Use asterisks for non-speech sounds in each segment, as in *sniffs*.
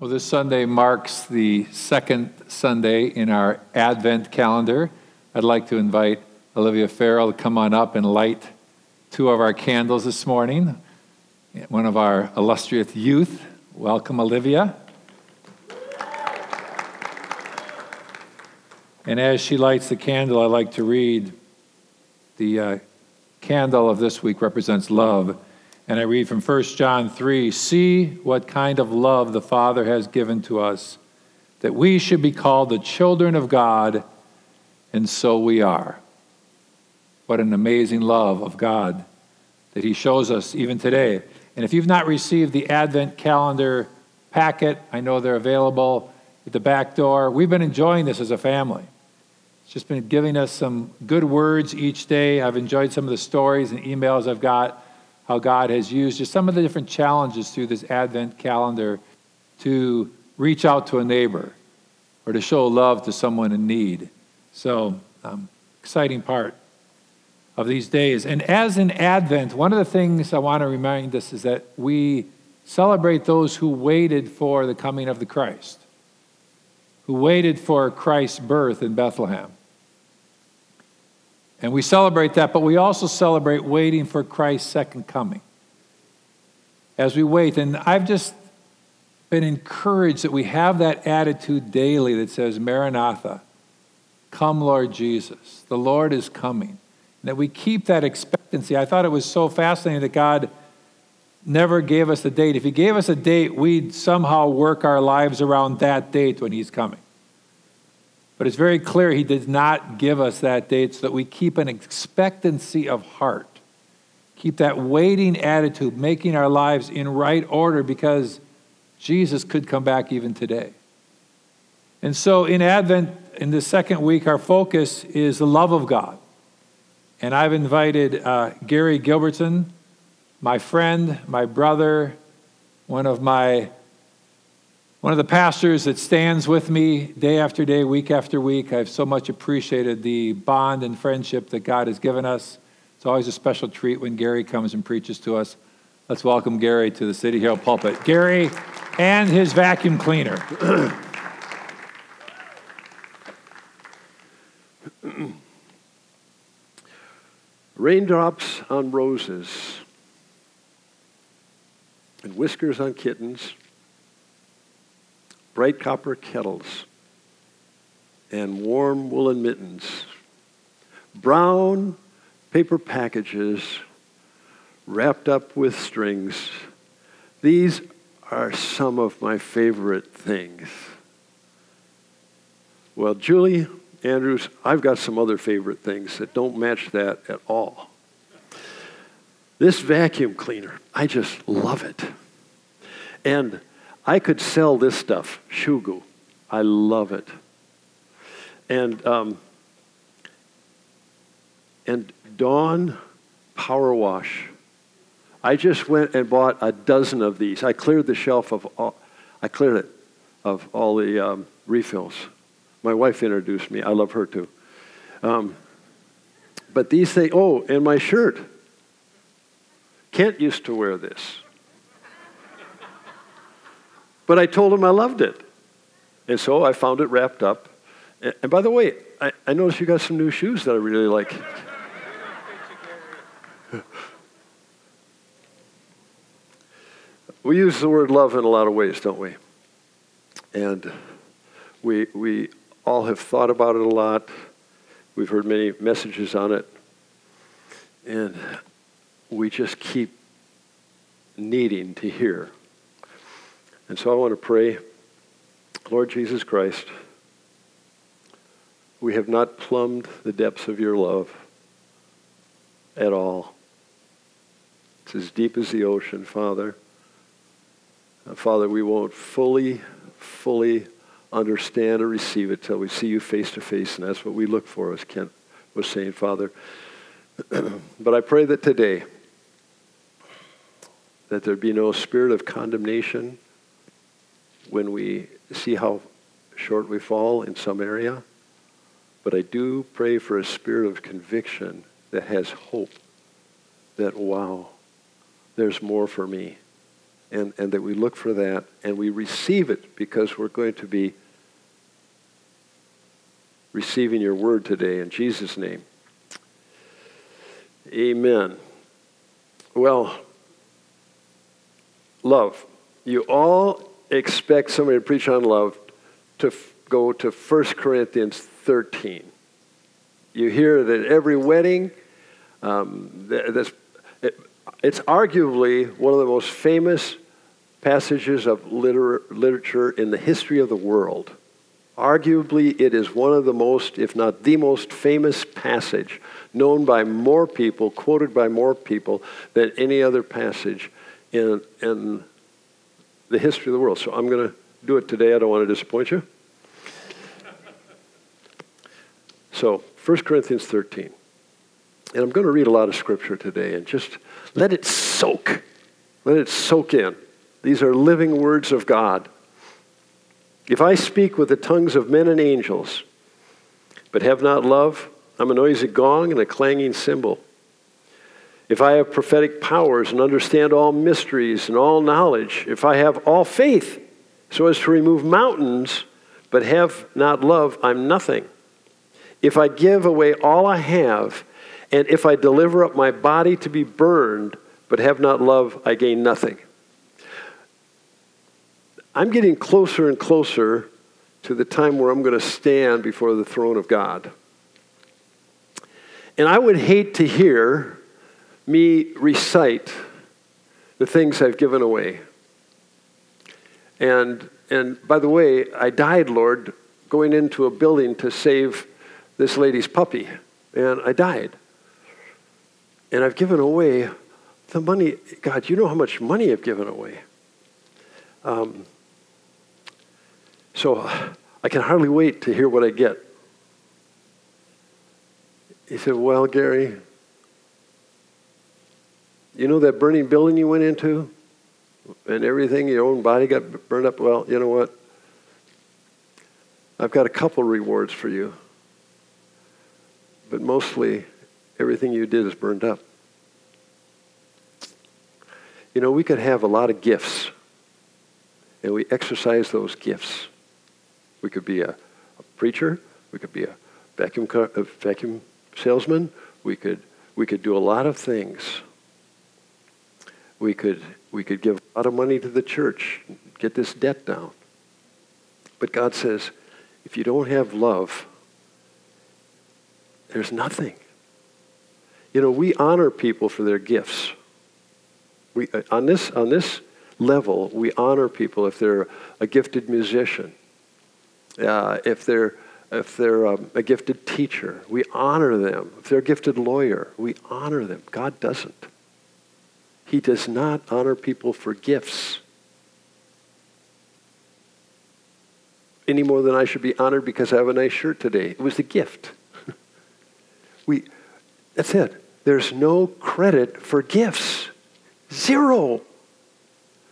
Well, this Sunday marks the second Sunday in our Advent calendar. I'd like to invite Olivia Farrell to come on up and light two of our candles this morning. One of our illustrious youth. Welcome, Olivia. And as she lights the candle, I'd like to read the uh, candle of this week represents love. And I read from 1 John 3 See what kind of love the Father has given to us, that we should be called the children of God, and so we are. What an amazing love of God that He shows us even today. And if you've not received the Advent calendar packet, I know they're available at the back door. We've been enjoying this as a family. It's just been giving us some good words each day. I've enjoyed some of the stories and emails I've got how God has used just some of the different challenges through this Advent calendar to reach out to a neighbor or to show love to someone in need. So, um, exciting part of these days. And as in Advent, one of the things I want to remind us is that we celebrate those who waited for the coming of the Christ, who waited for Christ's birth in Bethlehem. And we celebrate that, but we also celebrate waiting for Christ's second coming. As we wait, and I've just been encouraged that we have that attitude daily that says, Maranatha, come, Lord Jesus. The Lord is coming. And that we keep that expectancy. I thought it was so fascinating that God never gave us a date. If He gave us a date, we'd somehow work our lives around that date when He's coming. But it's very clear he did not give us that date so that we keep an expectancy of heart. Keep that waiting attitude, making our lives in right order because Jesus could come back even today. And so in Advent, in the second week, our focus is the love of God. And I've invited uh, Gary Gilbertson, my friend, my brother, one of my one of the pastors that stands with me day after day, week after week. I've so much appreciated the bond and friendship that God has given us. It's always a special treat when Gary comes and preaches to us. Let's welcome Gary to the City Hill pulpit. Gary and his vacuum cleaner. *clears throat* Raindrops on roses and whiskers on kittens bright copper kettles, and warm woolen mittens, brown paper packages wrapped up with strings. These are some of my favorite things. Well, Julie Andrews, I've got some other favorite things that don't match that at all. This vacuum cleaner, I just love it. And I could sell this stuff, Shugu. I love it. And, um, and Dawn Power Wash. I just went and bought a dozen of these. I cleared the shelf of all, I cleared it of all the um, refills. My wife introduced me. I love her too. Um, but these things, oh, and my shirt. Kent used to wear this. But I told him I loved it. And so I found it wrapped up. And by the way, I, I noticed you got some new shoes that I really like. we use the word love in a lot of ways, don't we? And we, we all have thought about it a lot. We've heard many messages on it. And we just keep needing to hear and so I want to pray, Lord Jesus Christ, we have not plumbed the depths of your love at all. It's as deep as the ocean, Father. Uh, Father, we won't fully, fully understand or receive it till we see you face to face, and that's what we look for, as Kent was saying, Father. *clears throat* but I pray that today, that there be no spirit of condemnation when we see how short we fall in some area. But I do pray for a spirit of conviction that has hope that, wow, there's more for me. and, and that we look for that and we receive it because we're going to be receiving your word today in Jesus' name. Amen. Well, love. You all expect somebody to preach on love to f- go to 1 Corinthians 13. You hear that every wedding, um, it, it's arguably one of the most famous passages of liter- literature in the history of the world. Arguably, it is one of the most, if not the most famous passage known by more people, quoted by more people than any other passage in, in the history of the world. So I'm going to do it today. I don't want to disappoint you. So, 1 Corinthians 13. And I'm going to read a lot of scripture today and just let it soak. Let it soak in. These are living words of God. If I speak with the tongues of men and angels, but have not love, I'm a noisy gong and a clanging cymbal. If I have prophetic powers and understand all mysteries and all knowledge, if I have all faith so as to remove mountains, but have not love, I'm nothing. If I give away all I have, and if I deliver up my body to be burned, but have not love, I gain nothing. I'm getting closer and closer to the time where I'm going to stand before the throne of God. And I would hate to hear me recite the things I've given away. And, and by the way, I died, Lord, going into a building to save this lady's puppy. And I died. And I've given away the money. God, you know how much money I've given away. Um, so I can hardly wait to hear what I get. He said, Well, Gary, you know that burning building you went into and everything, your own body got burned up? Well, you know what? I've got a couple rewards for you. But mostly, everything you did is burned up. You know, we could have a lot of gifts, and we exercise those gifts. We could be a, a preacher, we could be a vacuum, a vacuum salesman, we could, we could do a lot of things. We could, we could give a lot of money to the church, get this debt down. But God says, if you don't have love, there's nothing. You know, we honor people for their gifts. We, uh, on, this, on this level, we honor people if they're a gifted musician, uh, if they're, if they're um, a gifted teacher. We honor them. If they're a gifted lawyer, we honor them. God doesn't. He does not honor people for gifts any more than I should be honored because I have a nice shirt today. It was a gift. *laughs* we, that's it. There's no credit for gifts. Zero.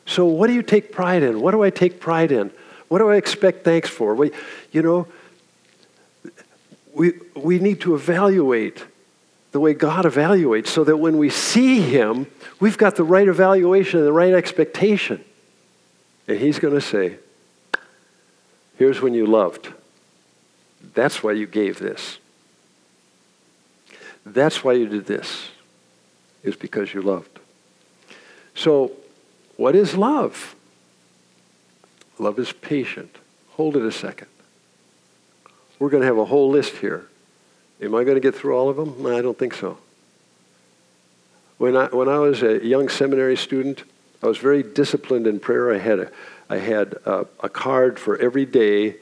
So, what do you take pride in? What do I take pride in? What do I expect thanks for? We, you know, we, we need to evaluate the way God evaluates so that when we see Him, we've got the right evaluation and the right expectation. And He's going to say, Here's when you loved. That's why you gave this. That's why you did this, is because you loved. So, what is love? Love is patient. Hold it a second. We're going to have a whole list here. Am I going to get through all of them? I don't think so. When I, when I was a young seminary student, I was very disciplined in prayer. I had a, I had a, a card for every day,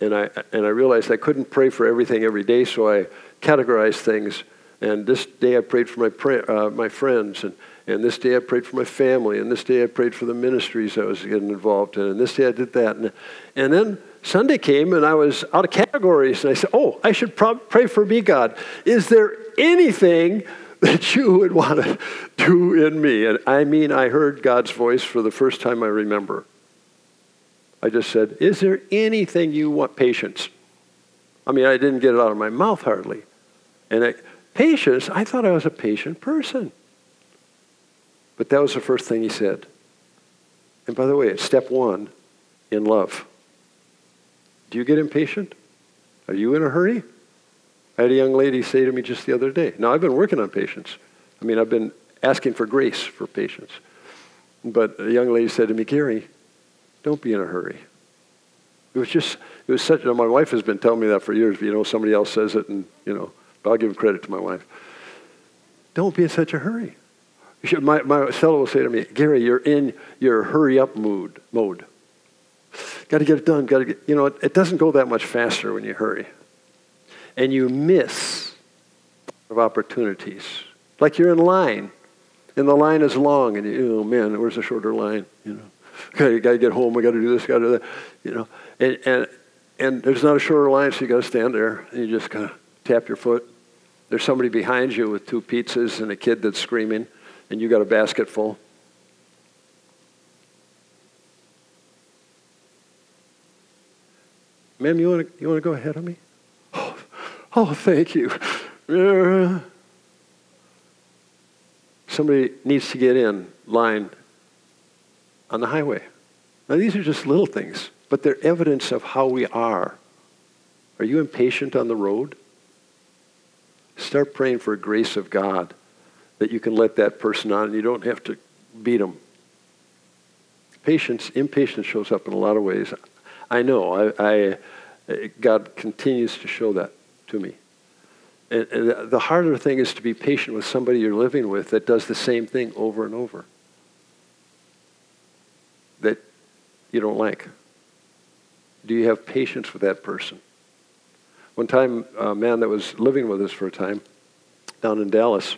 and I, and I realized I couldn't pray for everything every day, so I categorized things. And this day I prayed for my, uh, my friends, and, and this day I prayed for my family, and this day I prayed for the ministries I was getting involved in, and this day I did that. And, and then Sunday came and I was out of categories, and I said, Oh, I should pray for me, God. Is there anything *laughs* that you would want to do in me? And I mean, I heard God's voice for the first time I remember. I just said, Is there anything you want? Patience. I mean, I didn't get it out of my mouth hardly. And I, patience, I thought I was a patient person. But that was the first thing he said. And by the way, it's step one in love. Do you get impatient? Are you in a hurry? I had a young lady say to me just the other day. Now, I've been working on patience. I mean, I've been asking for grace for patience. But a young lady said to me, Gary, don't be in a hurry. It was just, it was such, you know, my wife has been telling me that for years, but you know, somebody else says it and, you know, but I'll give credit to my wife. Don't be in such a hurry. My, my fellow will say to me, Gary, you're in your hurry up mood, mode. Got to get it done. Got to get, you know, it, it doesn't go that much faster when you hurry. And you miss of opportunities. Like you're in line, and the line is long, and you, oh man, where's the shorter line? You know, okay, got to get home. We got to do this. Got to do that. You know, and, and and there's not a shorter line, so you got to stand there and you just kind of tap your foot. There's somebody behind you with two pizzas and a kid that's screaming, and you got a basket full. Ma'am, you want to you want to go ahead of me? Oh, oh thank you. Uh, somebody needs to get in line on the highway. Now, these are just little things, but they're evidence of how we are. Are you impatient on the road? Start praying for grace of God that you can let that person on and you don't have to beat them. Patience, impatience shows up in a lot of ways. I know. I, I God continues to show that to me. And, and the harder thing is to be patient with somebody you're living with that does the same thing over and over that you don't like. Do you have patience with that person? One time, a man that was living with us for a time down in Dallas,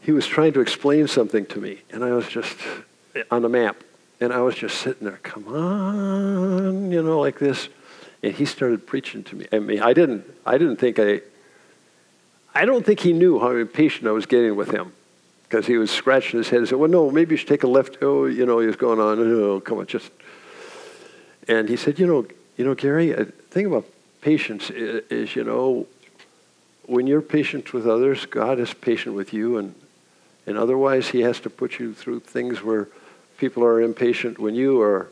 he was trying to explain something to me, and I was just on the map, and I was just sitting there, come on, you know, like this. And he started preaching to me. I mean, I didn't, I didn't think I, I don't think he knew how impatient I was getting with him because he was scratching his head and said, well, no, maybe you should take a left. Oh, you know, he was going on. Oh, come on, just. And he said, you know, you know, Gary, uh, the thing about patience is, is, you know, when you're patient with others, God is patient with you, and and otherwise He has to put you through things where people are impatient when you are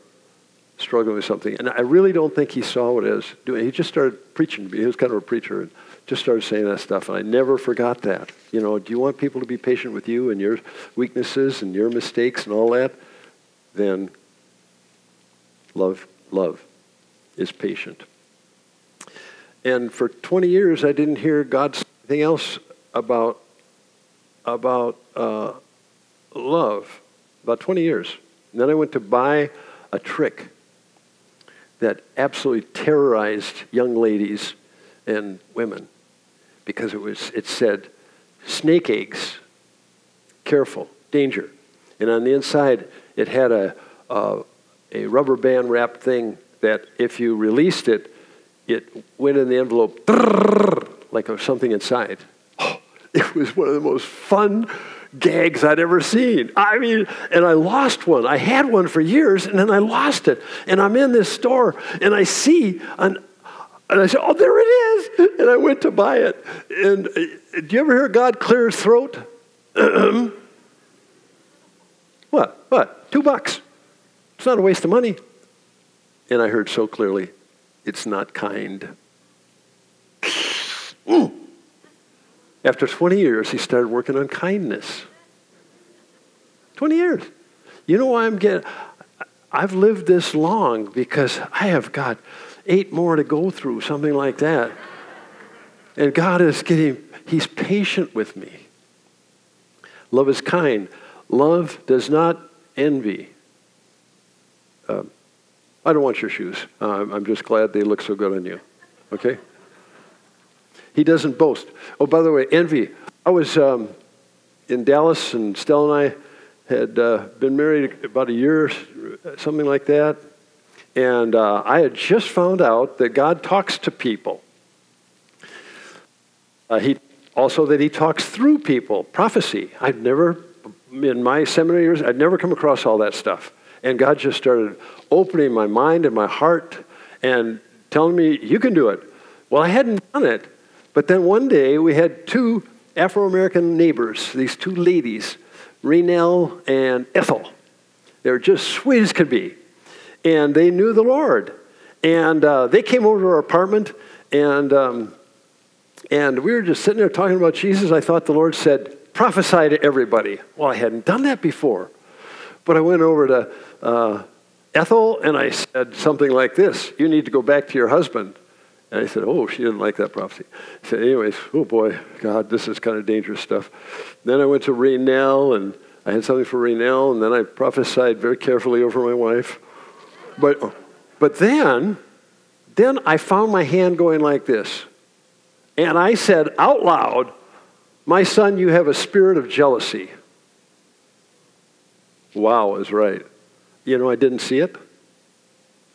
struggling with something. And I really don't think he saw what it was doing. He just started preaching to me. He was kind of a preacher and just started saying that stuff. And I never forgot that. You know, do you want people to be patient with you and your weaknesses and your mistakes and all that? Then love, love is patient. And for 20 years, I didn't hear God say anything else about, about uh, love. About 20 years. And then I went to buy a trick that absolutely terrorized young ladies and women because it was it said snake eggs careful danger and on the inside it had a, a, a rubber band wrapped thing that if you released it it went in the envelope *laughs* like something inside oh, *gasps* it was one of the most fun gags I'd ever seen. I mean, and I lost one. I had one for years, and then I lost it. And I'm in this store, and I see an and I said, Oh, there it is. And I went to buy it. And uh, do you ever hear God clear his throat? *clears throat* what? What? Two bucks. It's not a waste of money. And I heard so clearly, it's not kind. *sniffs* After 20 years, he started working on kindness. 20 years. You know why I'm getting, I've lived this long because I have got eight more to go through, something like that. And God is getting, He's patient with me. Love is kind. Love does not envy. Uh, I don't want your shoes. Uh, I'm just glad they look so good on you. Okay? He doesn't boast. Oh, by the way, envy. I was um, in Dallas, and Stella and I had uh, been married about a year, something like that. And uh, I had just found out that God talks to people. Uh, he also that He talks through people. Prophecy. I'd never, in my seminary years, I'd never come across all that stuff. And God just started opening my mind and my heart and telling me, "You can do it." Well, I hadn't done it, but then one day we had two Afro American neighbors, these two ladies, Renell and Ethel. They were just sweet as could be. And they knew the Lord. And uh, they came over to our apartment, and, um, and we were just sitting there talking about Jesus. I thought the Lord said, prophesy to everybody. Well, I hadn't done that before. But I went over to uh, Ethel and I said something like this You need to go back to your husband. And I said, Oh, she didn't like that prophecy. I said, Anyways, oh boy, God, this is kind of dangerous stuff. Then I went to Raynell and I had something for Raynell, and then I prophesied very carefully over my wife. But, but then, then I found my hand going like this. And I said out loud, My son, you have a spirit of jealousy. Wow is right. You know, I didn't see it.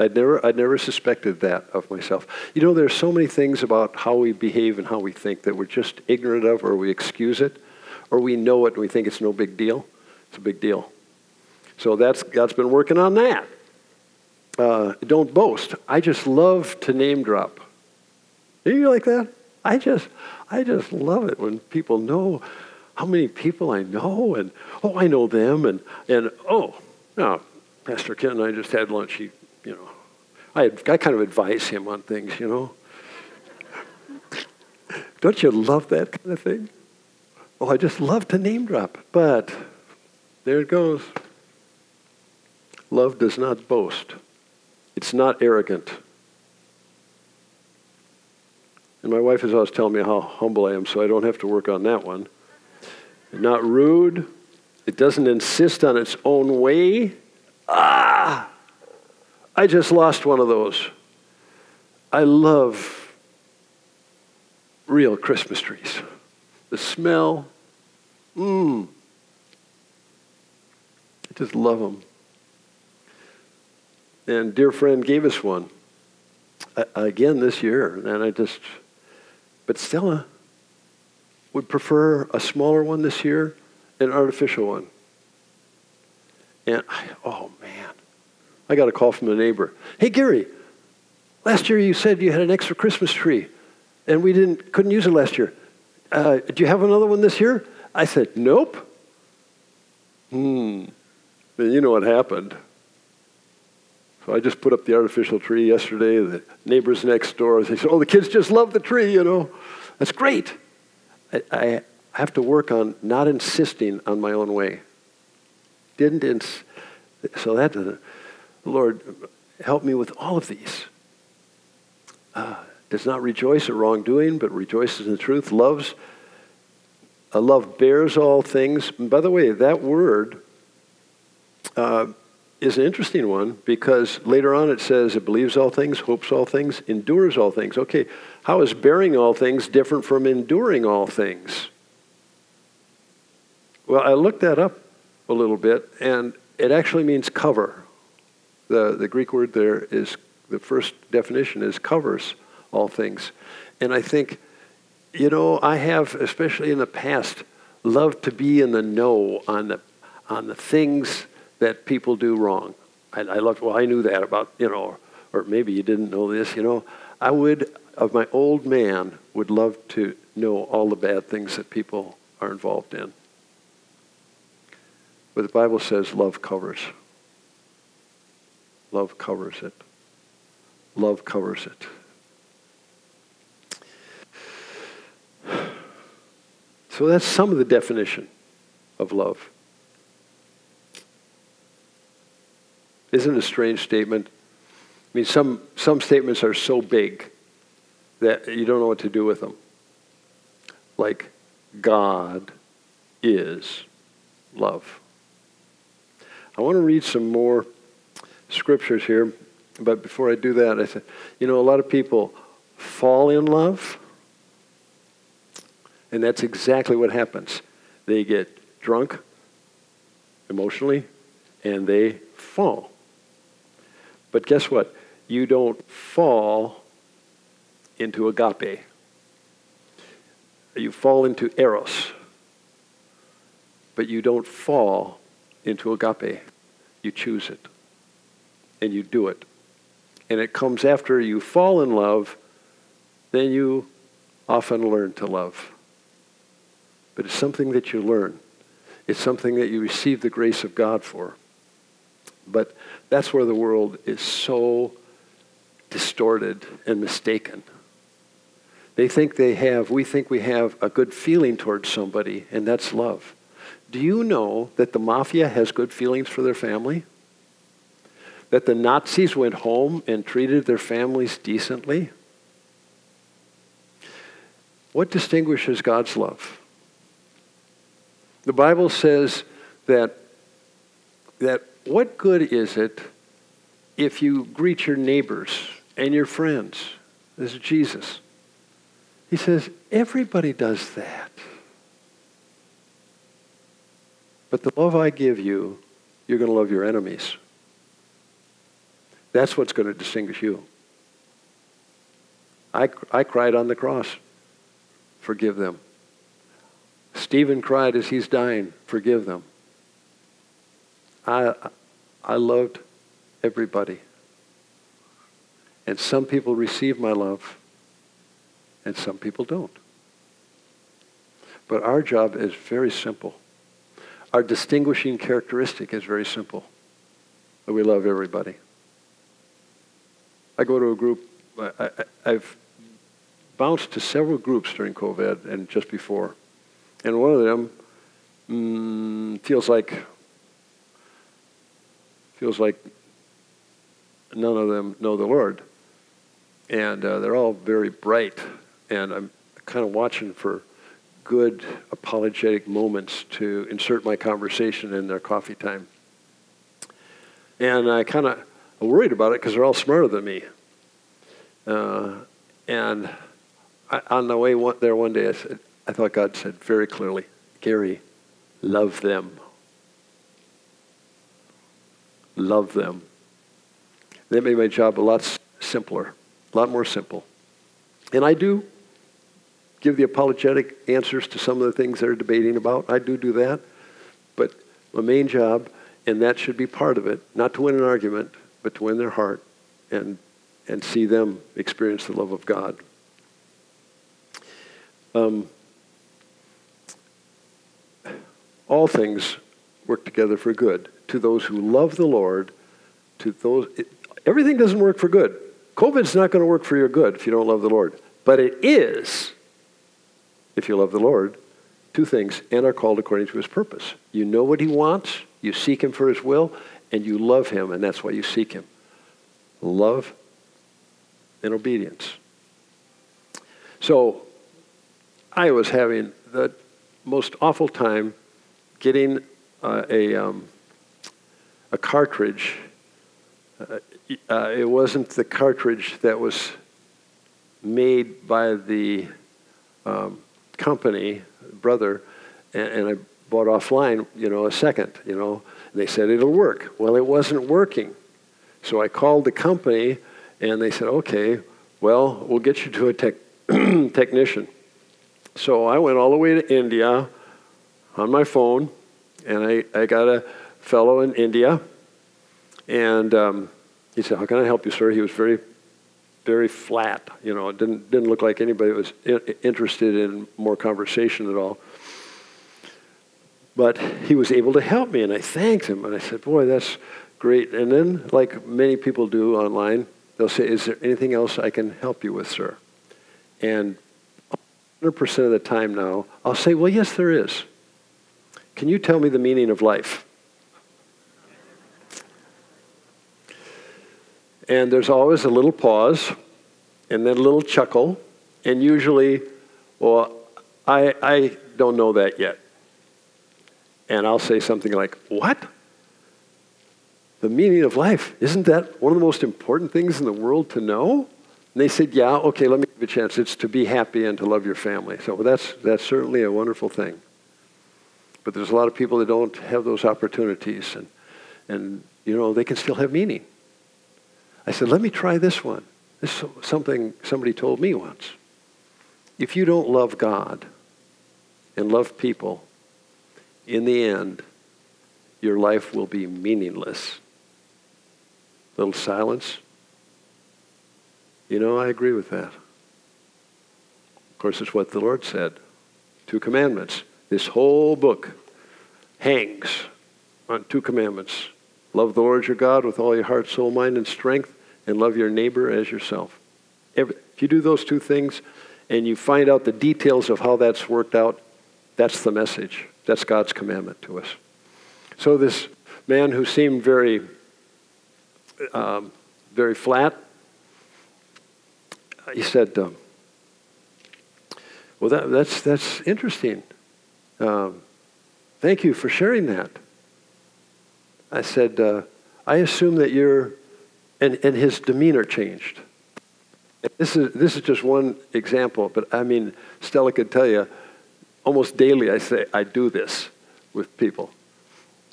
I'd never, I'd never suspected that of myself. You know, there's so many things about how we behave and how we think that we're just ignorant of, or we excuse it, or we know it and we think it's no big deal. It's a big deal. So that's God's been working on that. Uh, don't boast. I just love to name drop. Do you like that? I just, I just love it when people know how many people I know, and oh, I know them, and and oh, no, Pastor Kent and I just had lunch. He, you know, I I kind of advise him on things, you know. Don't you love that kind of thing? Oh, I just love to name drop, but there it goes. Love does not boast. It's not arrogant. And my wife is always telling me how humble I am, so I don't have to work on that one not rude. It doesn't insist on its own way. Ah! I just lost one of those. I love real Christmas trees. The smell, mmm. I just love them. And dear friend gave us one uh, again this year, and I just, but Stella, would prefer a smaller one this year an artificial one. And I, oh man, I got a call from the neighbor. Hey Gary, last year you said you had an extra Christmas tree, and we didn't couldn't use it last year. Uh, do you have another one this year? I said, nope. Hmm. Then you know what happened. So I just put up the artificial tree yesterday. The neighbors next door, they said, oh, the kids just love the tree, you know. That's great. I, I have to work on not insisting on my own way. Didn't ins- so that uh, Lord help me with all of these. Uh, does not rejoice at wrongdoing, but rejoices in the truth. Loves. A love bears all things. And by the way, that word uh, is an interesting one because later on it says it believes all things, hopes all things, endures all things. Okay, how is bearing all things different from enduring all things? Well, I looked that up a little bit, and it actually means cover. The, the Greek word there is the first definition is covers all things. And I think, you know, I have, especially in the past, loved to be in the know on the, on the things that people do wrong. I, I love, well, I knew that about, you know, or maybe you didn't know this, you know. I would, of my old man, would love to know all the bad things that people are involved in. But the Bible says love covers. Love covers it. Love covers it. So that's some of the definition of love. Isn't it a strange statement? I mean, some, some statements are so big that you don't know what to do with them. Like, God is love. I want to read some more scriptures here, but before I do that, I said, you know, a lot of people fall in love, and that's exactly what happens. They get drunk emotionally, and they fall. But guess what? You don't fall into agape. You fall into eros. But you don't fall into agape. You choose it. And you do it. And it comes after you fall in love, then you often learn to love. But it's something that you learn. It's something that you receive the grace of God for. But that's where the world is so distorted and mistaken. They think they have, we think we have a good feeling towards somebody, and that's love. Do you know that the mafia has good feelings for their family? That the Nazis went home and treated their families decently? What distinguishes God's love? The Bible says that, that what good is it if you greet your neighbors and your friends? This is Jesus. He says, everybody does that. But the love I give you, you're going to love your enemies. That's what's going to distinguish you. I, I cried on the cross. Forgive them. Stephen cried as he's dying. Forgive them. I, I loved everybody. And some people receive my love, and some people don't. But our job is very simple. Our distinguishing characteristic is very simple we love everybody. I go to a group, I, have bounced to several groups during COVID and just before. And one of them mm, feels like feels like none of them know the Lord. And uh, they're all very bright. And I'm kind of watching for good apologetic moments to insert my conversation in their coffee time. And I kind of worried about it because they're all smarter than me. Uh, and I, on the way one, there one day, I said, I thought God said very clearly, Gary, love them. Love them. That made my job a lot simpler, a lot more simple. And I do give the apologetic answers to some of the things they're debating about. I do do that. But my main job, and that should be part of it, not to win an argument, but to win their heart and, and see them experience the love of God. Um, all things work together for good to those who love the Lord, to those. It, everything doesn't work for good. COVID's not going to work for your good if you don't love the Lord. But it is, if you love the Lord, two things, and are called according to his purpose. You know what he wants, you seek him for his will, and you love him, and that's why you seek him. Love and obedience. So I was having the most awful time getting uh, a, um, a cartridge. Uh, uh, it wasn't the cartridge that was made by the um, company, brother, and, and, I bought offline, you know, a second, you know. They said it'll work. Well, it wasn't working. So I called the company, and they said, okay, well, we'll get you to a tech *clears throat* technician. So I went all the way to India on my phone, and I, I got a fellow in India, and um, he said, "How can I help you, sir?" He was very, very flat. You know, it didn't didn't look like anybody was interested in more conversation at all. But he was able to help me, and I thanked him, and I said, "Boy, that's great." And then, like many people do online, they'll say, "Is there anything else I can help you with, sir?" And 100% of the time now, I'll say, Well, yes, there is. Can you tell me the meaning of life? And there's always a little pause and then a little chuckle, and usually, well, I, I don't know that yet. And I'll say something like, What? The meaning of life. Isn't that one of the most important things in the world to know? And they said, Yeah, okay, let me give you a chance. It's to be happy and to love your family. So that's, that's certainly a wonderful thing. But there's a lot of people that don't have those opportunities, and, and you know, they can still have meaning. I said, Let me try this one. This is something somebody told me once. If you don't love God and love people, in the end, your life will be meaningless. Little silence. You know, I agree with that. Of course, it's what the Lord said. Two commandments. This whole book hangs on two commandments Love the Lord your God with all your heart, soul, mind, and strength, and love your neighbor as yourself. If you do those two things and you find out the details of how that's worked out, that's the message. That's God's commandment to us. So this man who seemed very, um, very flat, he said, um, "Well, that, that's that's interesting. Um, thank you for sharing that." I said, uh, "I assume that you're," and and his demeanor changed. This is this is just one example, but I mean, Stella could tell you, almost daily I say I do this with people,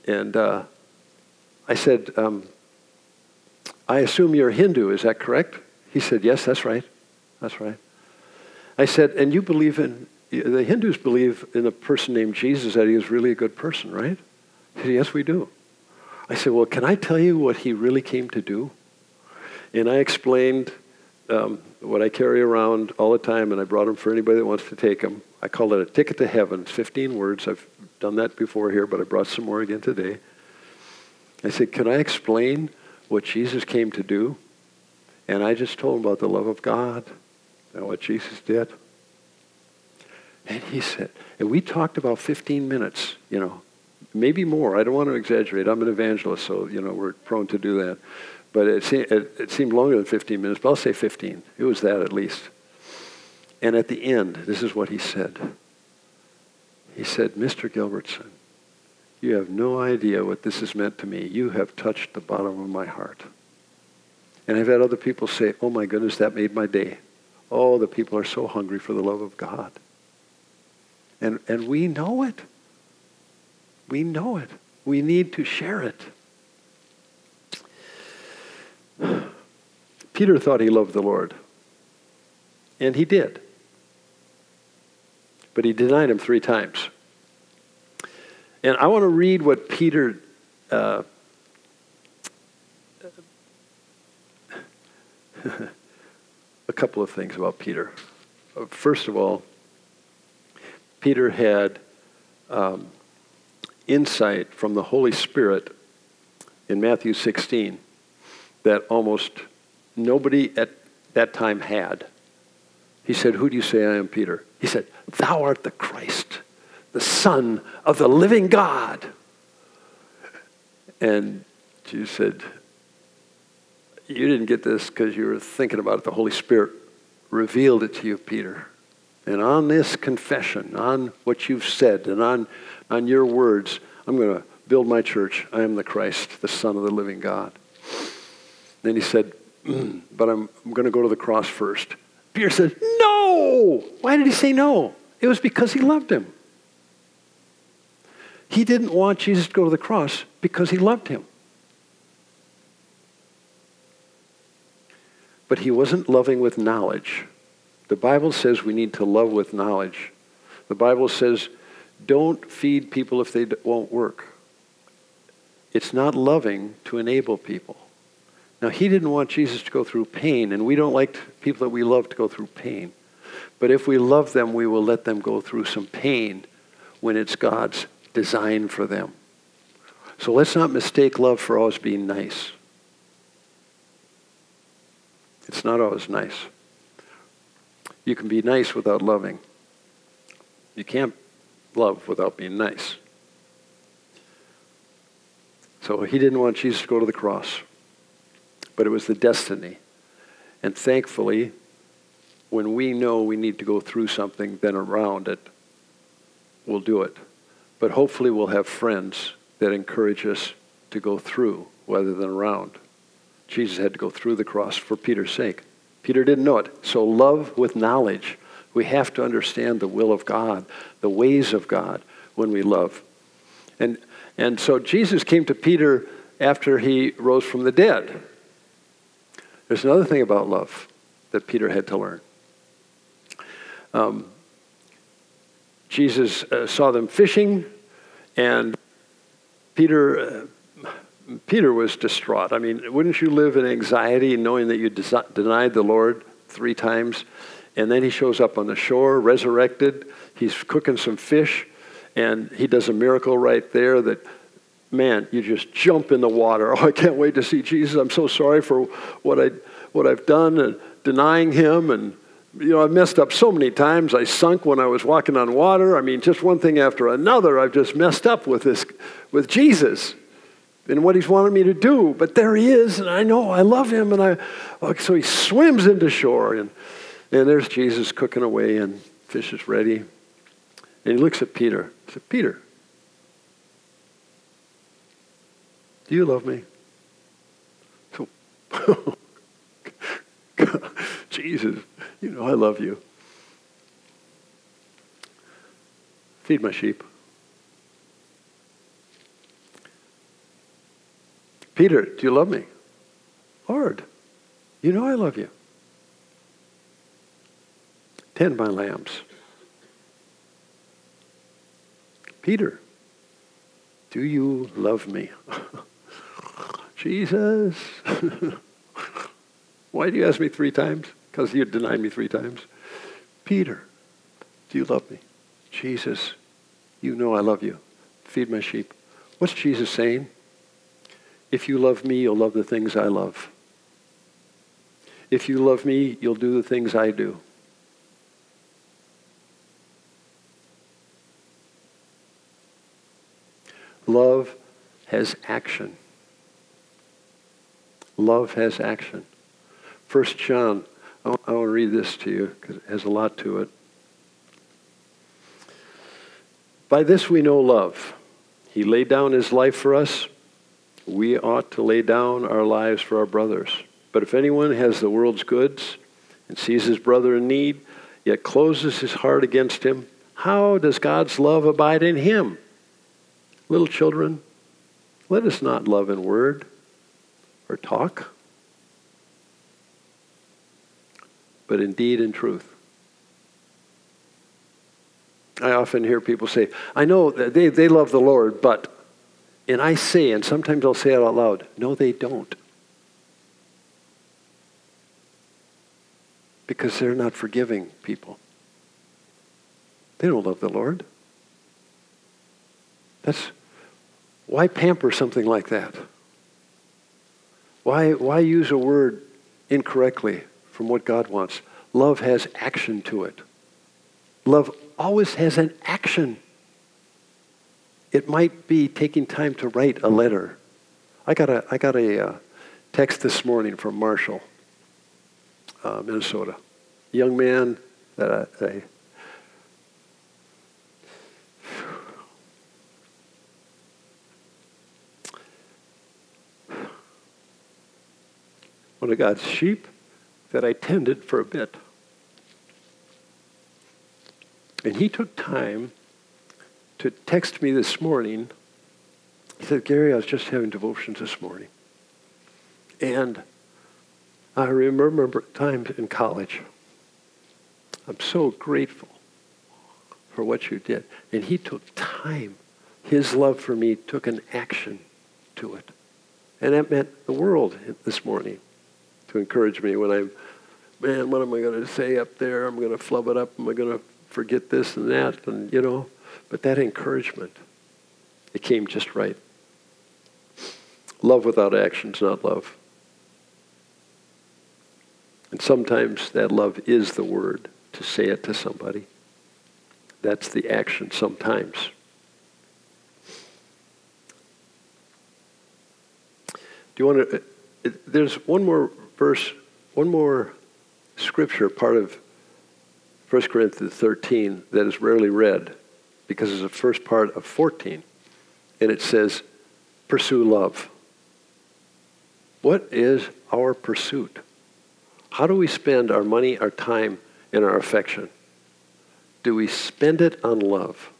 and uh, I said, um, "I assume you're Hindu. Is that correct?" He said, "Yes, that's right." That's right. I said, and you believe in, the Hindus believe in a person named Jesus that he is really a good person, right? He said, yes, we do. I said, well, can I tell you what he really came to do? And I explained um, what I carry around all the time, and I brought them for anybody that wants to take them. I call it a ticket to heaven. It's 15 words. I've done that before here, but I brought some more again today. I said, can I explain what Jesus came to do? And I just told him about the love of God and what Jesus did. And he said, and we talked about 15 minutes, you know, maybe more. I don't want to exaggerate. I'm an evangelist, so, you know, we're prone to do that. But it, seemed, it, it seemed longer than 15 minutes, but I'll say 15. It was that at least. And at the end, this is what he said. He said, Mr. Gilbertson, you have no idea what this has meant to me. You have touched the bottom of my heart. And I've had other people say, oh my goodness, that made my day. Oh, the people are so hungry for the love of God. And, and we know it. We know it. We need to share it. Peter thought he loved the Lord. And he did. But he denied him three times. And I want to read what Peter uh, *laughs* a couple of things about Peter. Uh, first of all, Peter had um, insight from the Holy Spirit in Matthew 16 that almost nobody at that time had. He said, Who do you say I am, Peter? He said, Thou art the Christ, the Son of the living God. And Jesus said, You didn't get this because you were thinking about it. The Holy Spirit revealed it to you, Peter. And on this confession, on what you've said, and on, on your words, I'm going to build my church. I am the Christ, the Son of the living God. Then he said, *clears throat* But I'm, I'm going to go to the cross first. Peter says, No! Why did he say no? It was because he loved him. He didn't want Jesus to go to the cross because he loved him. But he wasn't loving with knowledge. The Bible says we need to love with knowledge. The Bible says don't feed people if they won't work. It's not loving to enable people. Now, he didn't want Jesus to go through pain, and we don't like people that we love to go through pain. But if we love them, we will let them go through some pain when it's God's design for them. So let's not mistake love for always being nice. It's not always nice. You can be nice without loving. You can't love without being nice. So he didn't want Jesus to go to the cross, but it was the destiny. And thankfully, when we know we need to go through something, then around it, we'll do it. But hopefully, we'll have friends that encourage us to go through rather than around. Jesus had to go through the cross for Peter's sake. Peter didn't know it. So, love with knowledge. We have to understand the will of God, the ways of God when we love. And, and so, Jesus came to Peter after he rose from the dead. There's another thing about love that Peter had to learn. Um, Jesus uh, saw them fishing, and Peter. Uh, Peter was distraught. I mean, wouldn't you live in anxiety knowing that you denied the Lord three times? And then he shows up on the shore, resurrected. He's cooking some fish, and he does a miracle right there that man, you just jump in the water. *laughs* Oh, I can't wait to see Jesus. I'm so sorry for what I what I've done and denying him and you know, I've messed up so many times. I sunk when I was walking on water. I mean, just one thing after another, I've just messed up with this with Jesus and what he's wanted me to do. But there he is, and I know I love him, and I oh, so he swims into shore and and there's Jesus cooking away and fish is ready. And he looks at Peter. He said, Peter, do you love me? So *laughs* Jesus, you know I love you. Feed my sheep. Peter, do you love me? Lord, you know I love you. Tend my lambs. Peter, do you love me? *laughs* Jesus. *laughs* Why do you ask me three times? Because you denied me three times. Peter, do you love me? Jesus, you know I love you. Feed my sheep. What's Jesus saying? If you love me, you'll love the things I love. If you love me, you'll do the things I do. Love has action. Love has action. First John, I to read this to you because it has a lot to it. By this we know love. He laid down his life for us. We ought to lay down our lives for our brothers. But if anyone has the world's goods and sees his brother in need, yet closes his heart against him, how does God's love abide in him? Little children, let us not love in word or talk, but in deed and truth. I often hear people say, I know they, they love the Lord, but, and I say, and sometimes I'll say it out loud, no, they don't. Because they're not forgiving people. They don't love the Lord. That's why pamper something like that? Why, why use a word incorrectly from what God wants? Love has action to it. Love always has an action. It might be taking time to write a letter. I got a, I got a uh, text this morning from Marshall, uh, Minnesota. Young man that I, I one of God's sheep that I tended for a bit. And he took time to text me this morning. He said, Gary, I was just having devotions this morning. And I remember times in college. I'm so grateful for what you did. And he took time. His love for me took an action to it. And that meant the world this morning to encourage me when I'm, man, what am I going to say up there? I'm going to flub it up. Am I going to forget this and that? And, you know, but that encouragement, it came just right. Love without action is not love. And sometimes that love is the word to say it to somebody. That's the action sometimes. Do you want uh, to? There's one more verse, one more scripture, part of 1 Corinthians 13, that is rarely read because it's the first part of 14. And it says, pursue love. What is our pursuit? How do we spend our money, our time, and our affection? Do we spend it on love?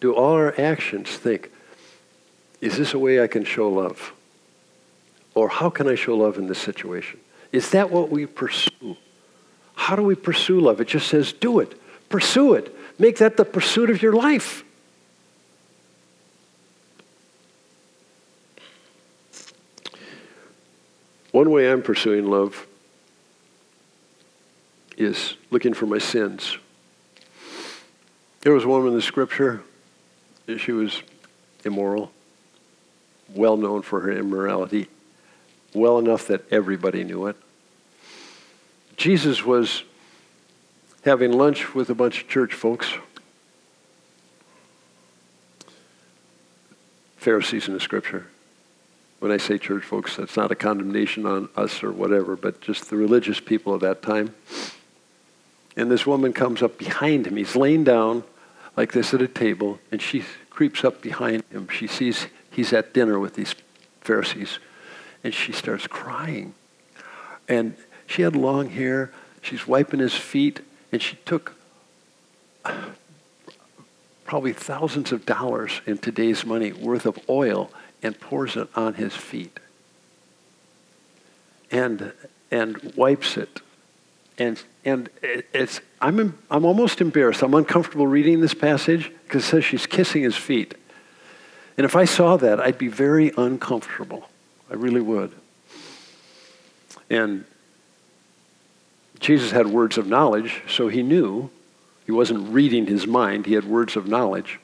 Do all our actions think, is this a way I can show love? Or how can I show love in this situation? Is that what we pursue? How do we pursue love? It just says, do it, pursue it, make that the pursuit of your life. One way I'm pursuing love is looking for my sins. There was a woman in the scripture, she was immoral. well known for her immorality, well enough that everybody knew it. Jesus was having lunch with a bunch of church folks, Pharisees in the scripture. When I say church folks, that's not a condemnation on us or whatever, but just the religious people of that time. And this woman comes up behind him. He's laying down like this at a table, and she creeps up behind him. She sees he's at dinner with these Pharisees, and she starts crying. And she had long hair. She's wiping his feet, and she took *sighs* probably thousands of dollars in today's money worth of oil and pours it on his feet and and wipes it and and it's I'm I'm almost embarrassed. I'm uncomfortable reading this passage because it says she's kissing his feet. And if I saw that, I'd be very uncomfortable. I really would. And Jesus had words of knowledge, so he knew. He wasn't reading his mind, he had words of knowledge.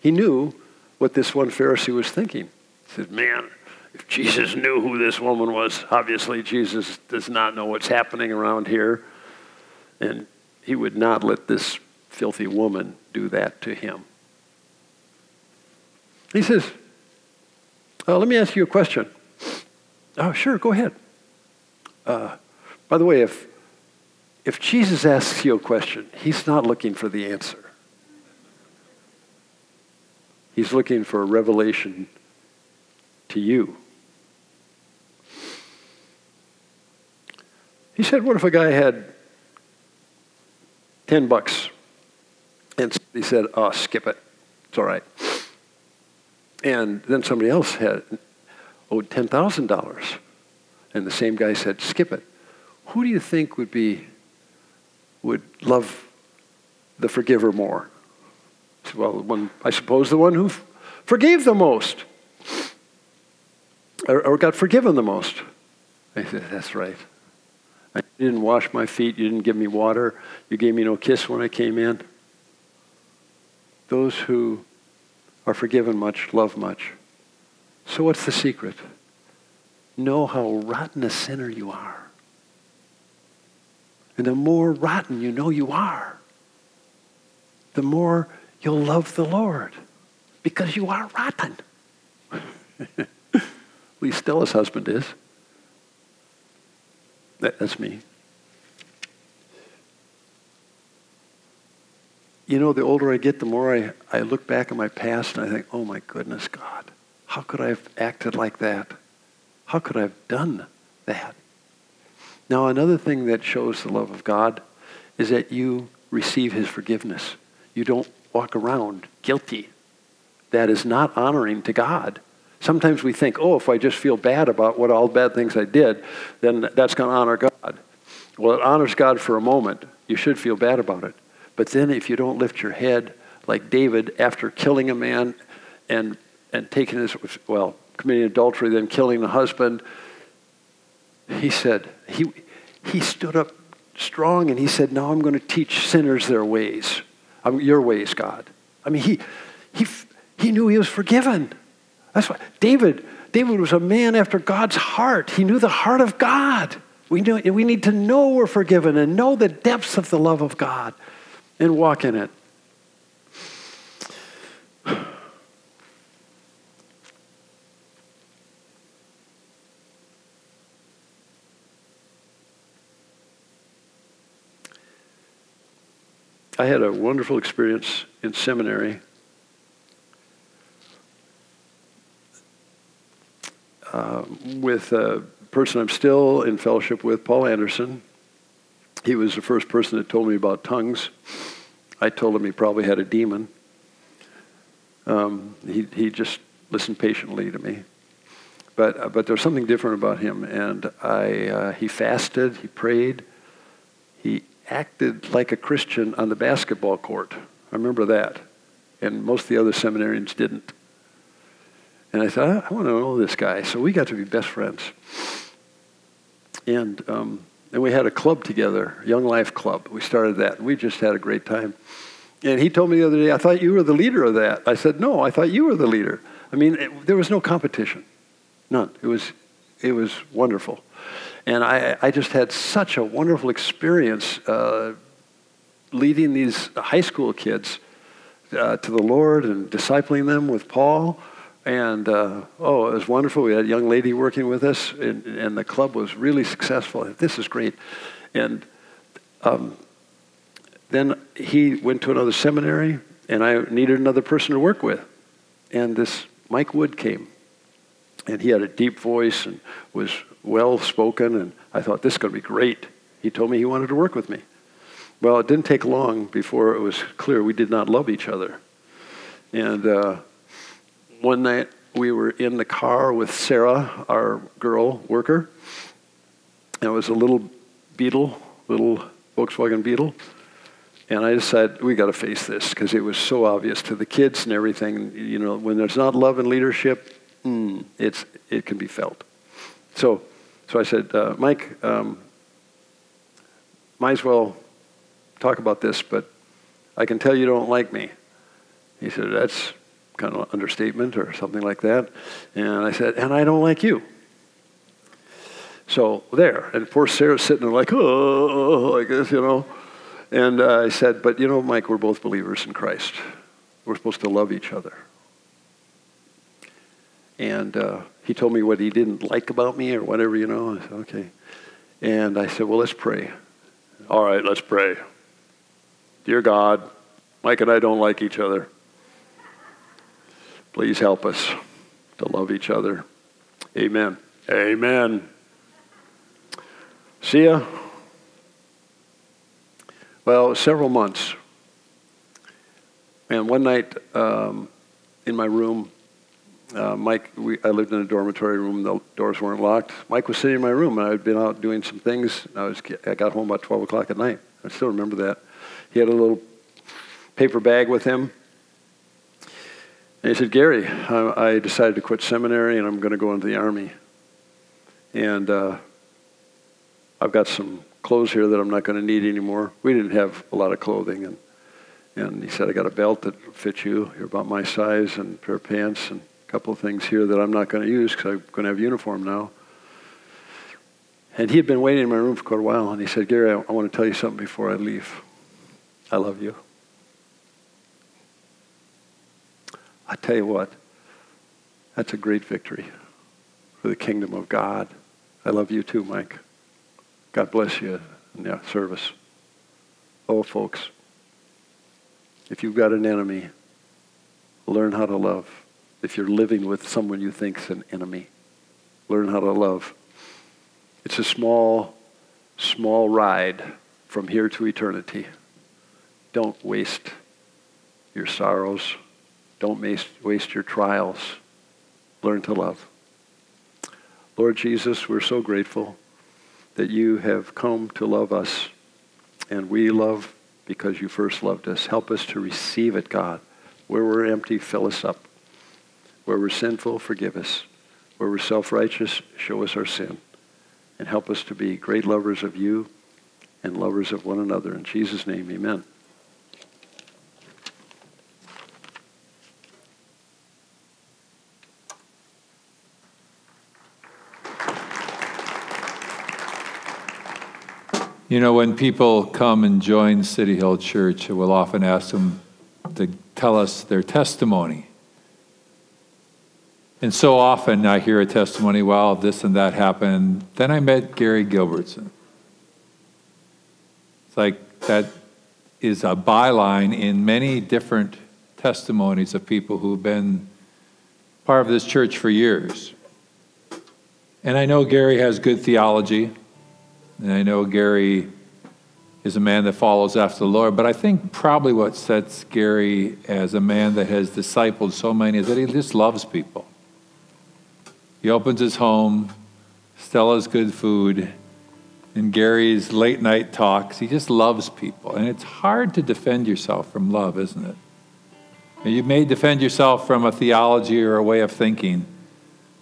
He knew what this one Pharisee was thinking. He said, Man, if Jesus knew who this woman was, obviously Jesus does not know what's happening around here. And he would not let this filthy woman do that to him. He says, Let me ask you a question. Oh, sure, go ahead. Uh, by the way, if, if Jesus asks you a question, he's not looking for the answer. He's looking for a revelation to you. He said, What if a guy had 10 bucks. And he said, oh, skip it. It's all right. And then somebody else had owed $10,000. And the same guy said, skip it. Who do you think would be, would love the forgiver more? I said, Well, one, I suppose the one who forgave the most or, or got forgiven the most. I said, that's right. You didn't wash my feet. You didn't give me water. You gave me no kiss when I came in. Those who are forgiven much love much. So, what's the secret? Know how rotten a sinner you are. And the more rotten you know you are, the more you'll love the Lord because you are rotten. *laughs* At least Stella's husband is. That, that's me. You know, the older I get, the more I, I look back at my past and I think, oh my goodness, God, how could I have acted like that? How could I have done that? Now, another thing that shows the love of God is that you receive his forgiveness. You don't walk around guilty. That is not honoring to God. Sometimes we think, oh, if I just feel bad about what all bad things I did, then that's going to honor God. Well, it honors God for a moment. You should feel bad about it. But then if you don't lift your head, like David, after killing a man and, and taking his, well, committing adultery, then killing the husband, he said, he, he stood up strong and he said, Now I'm going to teach sinners their ways, um, your ways, God. I mean, he, he, he knew he was forgiven. That's why David, David was a man after God's heart. He knew the heart of God. We, knew, we need to know we're forgiven and know the depths of the love of God and walk in it. I had a wonderful experience in seminary uh, with a person I'm still in fellowship with, Paul Anderson. He was the first person that told me about tongues. I told him he probably had a demon. Um, he, he just listened patiently to me. But, uh, but there was something different about him. And I, uh, he fasted, he prayed, he acted like a Christian on the basketball court. I remember that. And most of the other seminarians didn't. And I thought, I, want to know this guy. So we got to be best friends. And, um, and we had a club together, Young Life Club. We started that. We just had a great time. And he told me the other day, I thought you were the leader of that. I said, No, I thought you were the leader. I mean, it, there was no competition, none. It was, it was wonderful. And I, I just had such a wonderful experience uh, leading these high school kids uh, to the Lord and discipling them with Paul. And uh, oh, it was wonderful. We had a young lady working with us, and, and the club was really successful. This is great. And um, then he went to another seminary, and I needed another person to work with. And this Mike Wood came, and he had a deep voice and was well spoken, and I thought this is going to be great. He told me he wanted to work with me. Well, it didn't take long before it was clear we did not love each other. And uh, one night we were in the car with Sarah, our girl worker. And it was a little Beetle, little Volkswagen Beetle. And I decided we got to face this because it was so obvious to the kids and everything. You know, when there's not love and leadership, mm, it's it can be felt. So, so I said, uh, Mike, um, might as well talk about this, but I can tell you don't like me. He said, That's kind of an understatement or something like that. And I said, And I don't like you. So there, and poor Sarah's sitting there like, oh, like this, you know. And uh, I said, But you know, Mike, we're both believers in Christ. We're supposed to love each other. And uh, he told me what he didn't like about me or whatever, you know. I said, Okay. And I said, Well, let's pray. All right, let's pray. Dear God, Mike and I don't like each other. Please help us to love each other. Amen. Amen. See ya. Well, several months. And one night um, in my room, uh, Mike, we, I lived in a dormitory room. The doors weren't locked. Mike was sitting in my room, and I had been out doing some things. I was I got home about 12 o'clock at night. I still remember that. He had a little paper bag with him. And he said, Gary, I, I decided to quit seminary and I'm going to go into the Army. And uh, I've got some clothes here that I'm not going to need anymore. We didn't have a lot of clothing. And, and he said, I got a belt that fits you. You're about my size and a pair of pants and couple of things here that I'm not going to use because I'm going to have uniform now. And he had been waiting in my room for quite a while. And he said, Gary, I, I want to tell you something before I leave. I love you. I tell you what, that's a great victory for the kingdom of God. I love you too, Mike. God bless you in your service. Oh, folks, if you've got an enemy, learn how to love. If you're living with someone you think's an enemy, learn how to love. It's a small, small ride from here to eternity. Don't waste your sorrows. Don't waste your trials. Learn to love. Lord Jesus, we're so grateful that you have come to love us, and we love because you first loved us. Help us to receive it, God. Where we're empty, fill us up. Where we're sinful, forgive us. Where we're self righteous, show us our sin. And help us to be great lovers of you and lovers of one another. In Jesus' name, amen. You know, when people come and join City Hill Church, we'll often ask them to tell us their testimony. And so often I hear a testimony, well, this and that happened. Then I met Gary Gilbertson. It's like that is a byline in many different testimonies of people who've been part of this church for years. And I know Gary has good theology. And I know Gary is a man that follows after the Lord, but I think probably what sets Gary as a man that has discipled so many is that he just loves people. He opens his home, Stella's good food, and Gary's late night talks. He just loves people. And it's hard to defend yourself from love, isn't it? You may defend yourself from a theology or a way of thinking,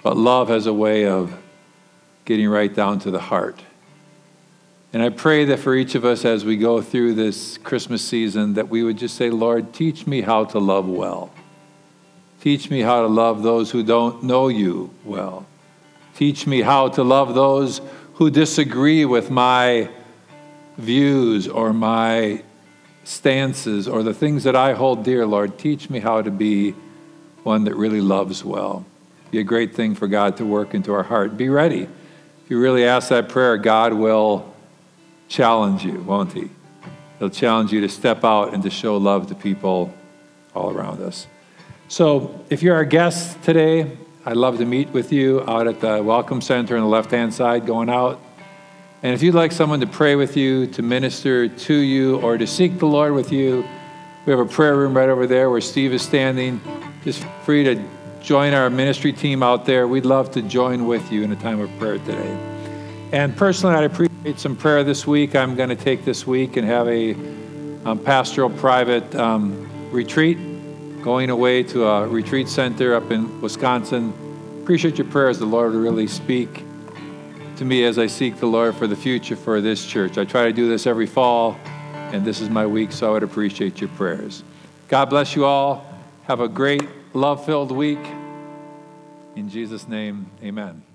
but love has a way of getting right down to the heart. And I pray that for each of us as we go through this Christmas season, that we would just say, Lord, teach me how to love well. Teach me how to love those who don't know you well. Teach me how to love those who disagree with my views or my stances or the things that I hold dear, Lord. Teach me how to be one that really loves well. Be a great thing for God to work into our heart. Be ready. If you really ask that prayer, God will challenge you, won't He? He'll challenge you to step out and to show love to people all around us. So, if you're our guest today, I'd love to meet with you out at the Welcome Center on the left hand side going out. And if you'd like someone to pray with you, to minister to you, or to seek the Lord with you, we have a prayer room right over there where Steve is standing. Just free to join our ministry team out there. We'd love to join with you in a time of prayer today. And personally, I'd appreciate some prayer this week. I'm going to take this week and have a um, pastoral private um, retreat, going away to a retreat center up in Wisconsin. Appreciate your prayers. The Lord will really speak to me as I seek the Lord for the future for this church. I try to do this every fall, and this is my week, so I would appreciate your prayers. God bless you all. Have a great, love filled week. In Jesus' name, amen.